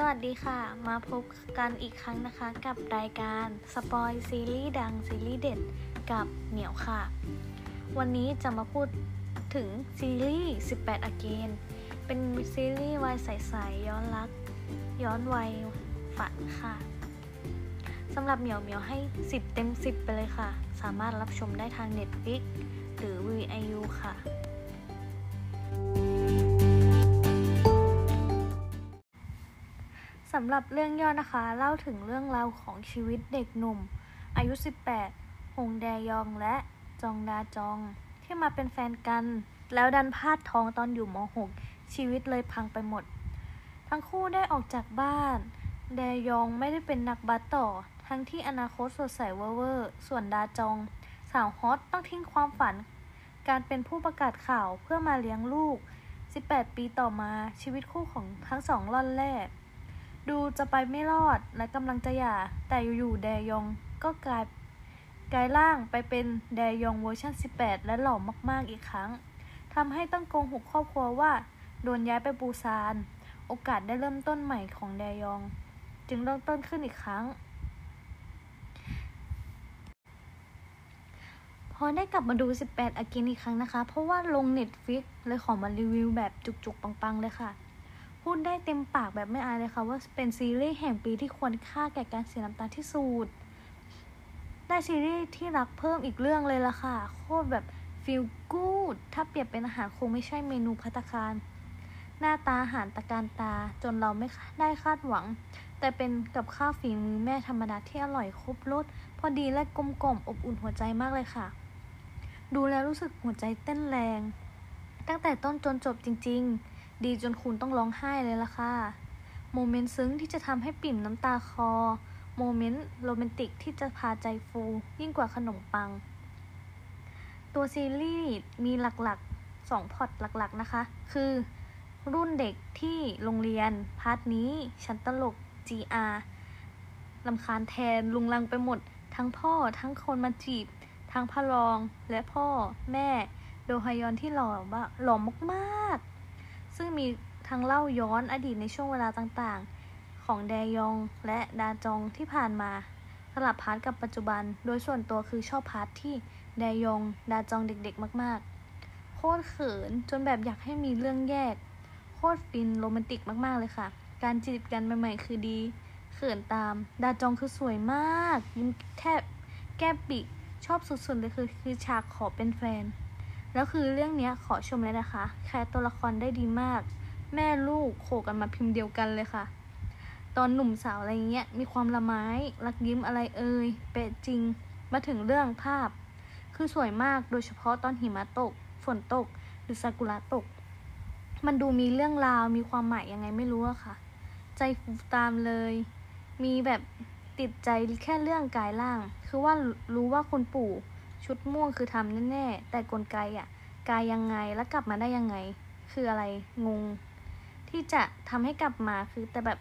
สวัสดีค่ะ มาพบกันอีกครั้งนะคะกับรายการสปอยซีรีส์ดังซีรีส์เด็ดกับเหมียวค่ะ วันนี้จะมาพูดถึงซีรีส์18 Again เป็นซีรีส์วัยใสๆย้อนรัก ย้อนวัยฝันค่ะสำหรับเหมียวเหมียวให้ 10 เต็ม 10 ไปเลยค่ะ สามารถรับชมได้ทาง Netflix หรือ VIU ค่ะ สำหรับเรื่องย่อนะคะ เล่าถึงเรื่องราวของชีวิตเด็กหนุ่ม อายุ 18 หงแดยองและจองดาจอง ที่มาเป็นแฟนกัน แล้วดันพลาดท้องตอนอยู่ม .6 ชีวิตเลยพังไปหมด ทั้งคู่ได้ออกจากบ้าน แดยองไม่ได้เป็นนักบาสต่อ ทั้งที่อนาคตสดใสเวอร์ส่วนดาจอง สาวฮอตต้องทิ้งความฝัน การเป็นผู้ประกาศข่าวเพื่อมาเลี้ยงลูก 18 ปีต่อมาชีวิตคู่ของทั้งสองล่อนแรก ดูจะไปไม่รอดและกำลังจะหย่า แต่อยู่ๆแดยองก็กลายกลายร่างไปเป็นแดยองเวอร์ชัน18 และหล่อมากๆอีกครั้งทำให้ต้องโกหกครอบครัวว่า โดนย้ายไปปูซาน โอกาสได้เริ่มต้นใหม่ของแดยอง จึงเริ่มต้นขึ้นอีกครั้ง พอได้กลับมาดู 18อากินอีกครั้งนะคะ เพราะว่าลง Netflix เลยขอมารีวิวแบบจุกๆ ปังๆ เลยค่ะ พูดได้เต็มปากแบบไม่อายเลยค่ะว่าเป็นซีรีส์แห่งปีที่ควรค่าแก่การเสียน้ำตาที่สุด ได้ซีรีส์ที่รักเพิ่มอีกเรื่องเลยล่ะค่ะ โคตรแบบ feel good ถ้าเปรียบเป็นอาหารคงไม่ใช่เมนูพัตคารหน้าตาอาหารตะการตาจนเราไม่ได้คาดหวัง แต่เป็นกับข้าวฝีมือแม่ธรรมดาที่อร่อยครบรสพอดีและกลมกล่อมอบอุ่นหัวใจมากเลยค่ะ ดูแล้วรู้สึกหัวใจเต้นแรง ตั้งแต่ต้นจนจบจริง ๆ ดีจนคุณต้องร้องไห้เลยล่ะค่ะ moment ซึ้งที่จะทำให้ปริ่มน้ำตาคลอ moment โรแมนติกที่จะพาใจฟู ยิ่งกว่าขนมปัง ตัวซีรีส์มีหลักๆ 2 part หลักๆนะคะ คือ รุ่นเด็กที่โรงเรียน part นี้ชั้นตลก GR ลำคาญแทนลุงลังไปหมด ทั้งพ่อทั้งคนมาจีบ ทั้งพระรองและพ่อแม่ โดฮยอนที่หล่อว่าหล่อมากๆ มีทั้งเล่าย้อนอดีตในช่วงเวลาต่างๆ ของแดยองและดาจองที่ผ่านมาสลับพาร์ทกับปัจจุบัน โดยส่วนตัวคือชอบพาร์ทที่แดยองดาจองเด็กๆ มากๆ โคตรเขินจนแบบอยากให้มีเรื่องแยก โคตรฟินโรแมนติกมากๆเลยค่ะ การจีบกันใหม่ๆ คือดีเขินตาม ดาจองคือสวยมาก ยิ้มแทบแก้ปิชอบสุดๆเลยคือคือฉากขอเป็นแฟน แล้วคือเรื่องนี้ขอชมเลยนะคะ แคสตัวละครได้ดีมาก แม่ลูกโขกันมาพิมพ์เดียวกันเลยค่ะ ตอนหนุ่มสาวอะไรเงี้ย มีความละไม้รักยิ้มอะไรเอ่ยเป๊ะจริง มาถึงเรื่องภาพ คือสวยมากโดยเฉพาะตอนหิมะตก ฝนตก หรือซากุระตก มันดูมีเรื่องราวมีความหมายยังไงไม่รู้อะค่ะ ใจฟูตามเลย มีแบบติดใจแค่เรื่องกายล่าง คือว่ารู้ว่าคนปู่ ชุดม่วงคือทำแน่ๆ แต่กลไกอะกายยังไงแล้วกลับมาได้ยังไง คืออะไรงง ที่จะทำให้กลับมาคือแต่แบบ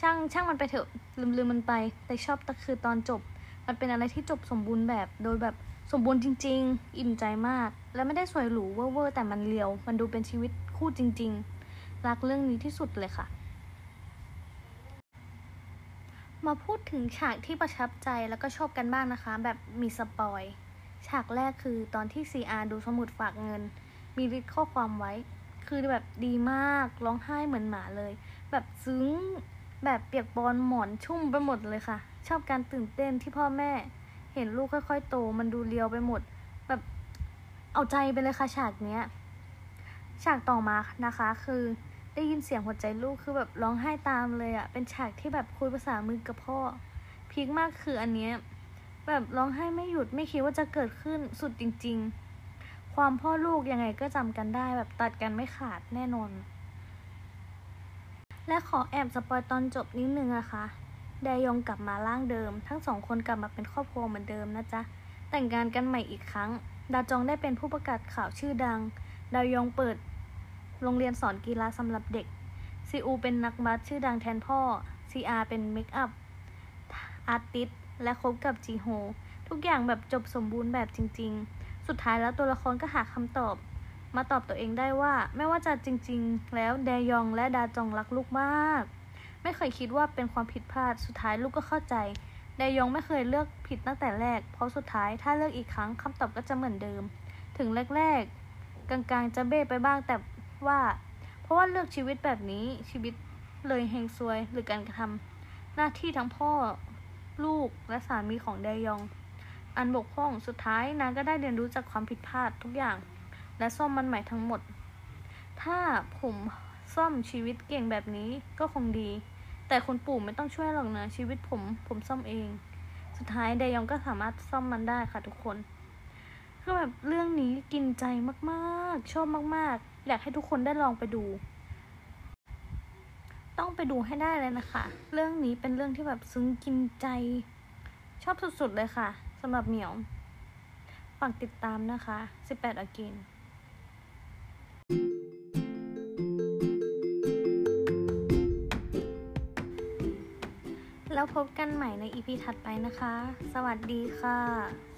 ช่างช่างมันไปเถอะลืมลืมมันไป แต่ชอบแต่คือตอนจบ มันเป็นอะไรที่จบสมบูรณ์แบบโดยแบบสมบูรณ์จริง ๆ อิ่มใจมาก และไม่ได้สวยหรูเวอร์แต่มัน real มันดูเป็นชีวิตคู่จริง ๆ รักเรื่องนี้ที่สุดเลยค่ะ มาพูดถึงฉากที่ประทับใจแล้วก็ชอบกันบ้างนะคะ แบบมีสปอย ฉากแรกคือตอนที่ CR ดูสมุดฝากเงิน มี list ข้อความไว้ คือแบบดีมากร้องไห้เหมือนหมาเลย แบบซึ้งแบบเปียกปอนหมอนชุ่มไปหมดเลยค่ะ ชอบการตื่นเต้นที่พ่อแม่ เห็นลูกค่อยๆโต มันดูเลียวไปหมด แบบเอาใจไปเลยค่ะฉากเนี้ยฉากต่อมานะคะคือได้ยินเสียงหัวใจลูกคือแบบร้องไห้ตามเลยอะ่ะเป็นฉากที่แบบคุยภาษามือกับพ่อพีคมากคืออันเนี้ย แบบร้องไห้ไม่หยุดไม่คิดว่าจะเกิดขึ้นสุดจริง ๆ ความพ่อลูกยังไงก็จำกันได้แบบตัดกันไม่ขาดแน่นอน และขอแอบสปอยตอนจบนิดนึงนะคะแดยองกลับมาร่างเดิม ทั้งสองคนกลับมาเป็นครอบครัวเหมือนเดิมนะจ๊ะ แต่งงานกันใหม่อีกครั้ง ดาจองได้เป็นผู้ประกาศข่าวชื่อดัง แดยองเปิด โรงเรียนสอนกีฬาสำหรับเด็ก ซีอูเป็นนักบาสชื่อดังแทนพ่อ ซีอาเป็น makeup artist และคบกับจีโฮ ทุกอย่างแบบจบสมบูรณ์แบบจริง ๆ สุดท้ายแล้วตัวละครก็หาคำตอบ มาตอบตัวเองได้ว่า ไม่ว่าจะจริง ๆ แล้วแดยองและดาจองรักลูกมาก ไม่เคยคิดว่าเป็นความผิดพลาด สุดท้ายลูกก็เข้าใจไดยองไม่เคยเลือกผิดตั้งแต่แรก เพราะสุดท้ายถ้าเลือกอีกครั้งคำตอบก็จะเหมือนเดิม ถึงแรกๆ กลางๆ จะเบ้ไปบ้างแต่ว่า เพราะว่าเลือกชีวิตแบบนี้ชีวิตเลยเฮงซวยหรือการกระทำหน้าที่ทั้งพ่อ ลูกและสามีของไดยอง อันบกพร่องสุดท้ายนางก็ได้เรียนรู้จากความผิดพลาดทุกอย่าง และซ่อมมันใหม่ทั้งหมด ถ้าผมซ่อมชีวิตเก่งแบบนี้ก็คงดี แต่คุณปู่ไม่ต้องช่วยหรอกนะชีวิตผมผมซ่อมเอง สุดท้ายไดยองก็สามารถซ่อมมันได้ค่ะทุกคนคือแบบเรื่องนี้กินใจมากๆ ชอบมากๆ อยากให้ทุกคนได้ลองไปดู ต้องไปดูให้ได้เลยนะคะ เรื่องนี้เป็นเรื่องที่แบบซึ้งกินใจ ชอบสุดๆเลยค่ะสำหรับเหมียวฝากติดตามนะคะ 18 again แล้วพบกันใหม่ในอีพีถัดไปนะคะ สวัสดีค่ะ